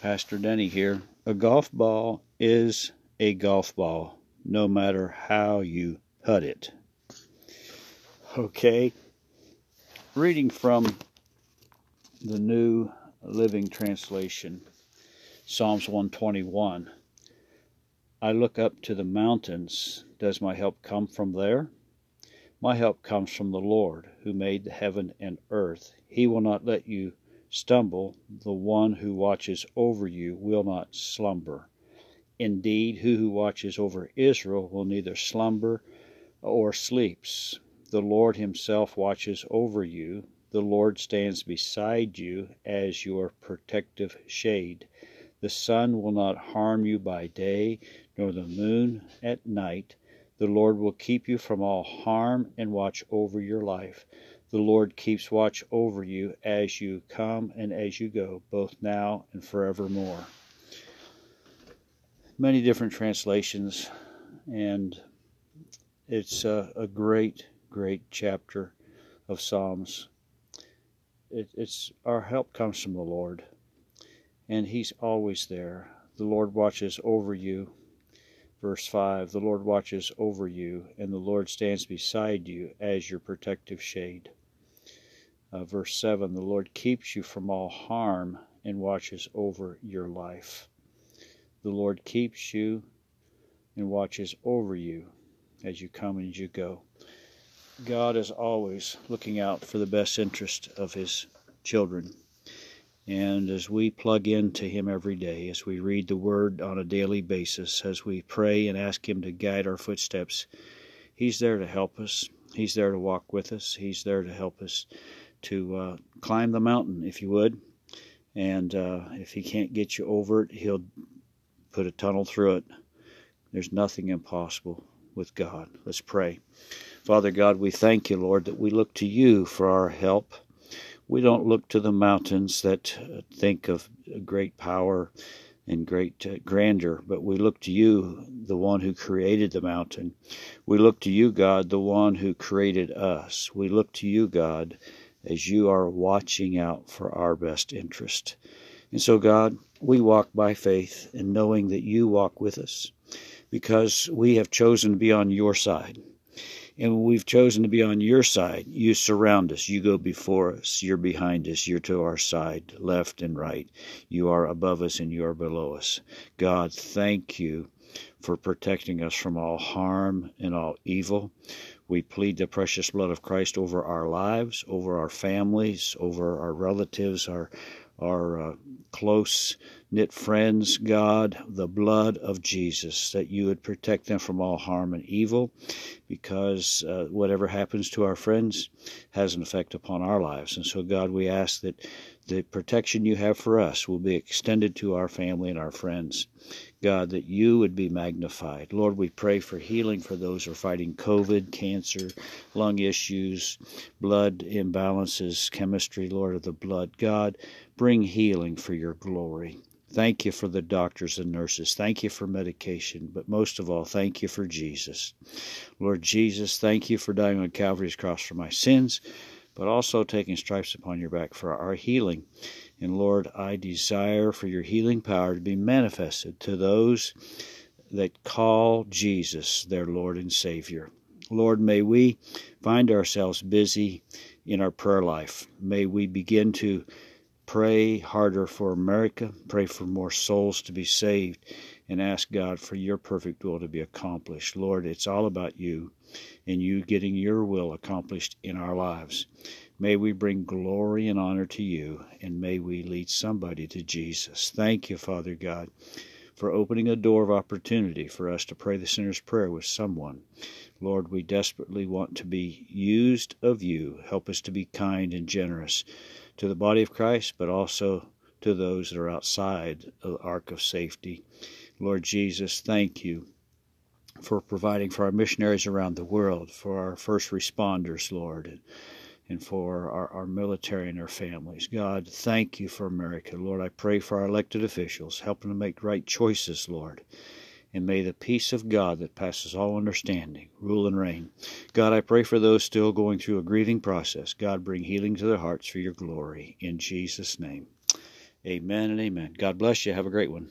Pastor Denny here. A golf ball is a golf ball, no matter how you putt it. Okay. Reading from the New Living Translation, Psalms 121. I look up to the mountains. Does my help come from there? My help comes from the Lord, who made the heaven and earth. He will not let you stumble, the one who watches over you will not slumber. Indeed, he who watches over Israel will neither slumber or sleeps. The Lord himself watches over you. The Lord stands beside you as your protective shade. The sun will not harm you by day, nor the moon at night. The Lord will keep you from all harm and watch over your life. The Lord keeps watch over you as you come and as you go, both now and forevermore. Many different translations, and it's a, a great, great chapter of Psalms. It, it's our help comes from the Lord, and He's always there. The Lord watches over you. Verse 5 The Lord watches over you, and the Lord stands beside you as your protective shade. Uh, verse 7 The Lord keeps you from all harm and watches over your life. The Lord keeps you and watches over you as you come and as you go. God is always looking out for the best interest of His children. And as we plug into Him every day, as we read the Word on a daily basis, as we pray and ask Him to guide our footsteps, He's there to help us. He's there to walk with us. He's there to help us to uh, climb the mountain, if you would. And uh, if he can't get you over it, he'll put a tunnel through it. There's nothing impossible with God. Let's pray. Father God, we thank you, Lord, that we look to you for our help. We don't look to the mountains that uh, think of great power and great uh, grandeur, but we look to you, the one who created the mountain. We look to you, God, the one who created us. We look to you, God, as you are watching out for our best interest. And so, God, we walk by faith and knowing that you walk with us because we have chosen to be on your side. And we've chosen to be on your side. You surround us. You go before us. You're behind us. You're to our side, left and right. You are above us and you are below us. God, thank you for protecting us from all harm and all evil. We plead the precious blood of Christ over our lives, over our families, over our relatives, our our uh, close knit friends, God, the blood of Jesus, that you would protect them from all harm and evil, because uh, whatever happens to our friends has an effect upon our lives. And so, God, we ask that the protection you have for us will be extended to our family and our friends. God, that you would be magnified. Lord, we pray for healing for those who are fighting COVID, cancer, lung issues, blood imbalances, chemistry, Lord of the blood. God, bring healing for your glory. Thank you for the doctors and nurses. Thank you for medication. But most of all, thank you for Jesus. Lord Jesus, thank you for dying on Calvary's cross for my sins, but also taking stripes upon your back for our healing. And Lord, I desire for your healing power to be manifested to those that call Jesus their Lord and Savior. Lord, may we find ourselves busy in our prayer life. May we begin to pray harder for America, pray for more souls to be saved, and ask God for your perfect will to be accomplished. Lord, it's all about you and you getting your will accomplished in our lives. May we bring glory and honor to you, and may we lead somebody to Jesus. Thank you, Father God, for opening a door of opportunity for us to pray the sinner's prayer with someone. Lord, we desperately want to be used of you. Help us to be kind and generous to the body of Christ, but also to those that are outside the ark of safety. Lord Jesus, thank you for providing for our missionaries around the world, for our first responders, Lord and for our, our military and our families. God, thank you for America. Lord, I pray for our elected officials, help them to make right choices, Lord. And may the peace of God that passes all understanding rule and reign. God, I pray for those still going through a grieving process. God, bring healing to their hearts for your glory. In Jesus' name, Amen and amen. God bless you. Have a great one.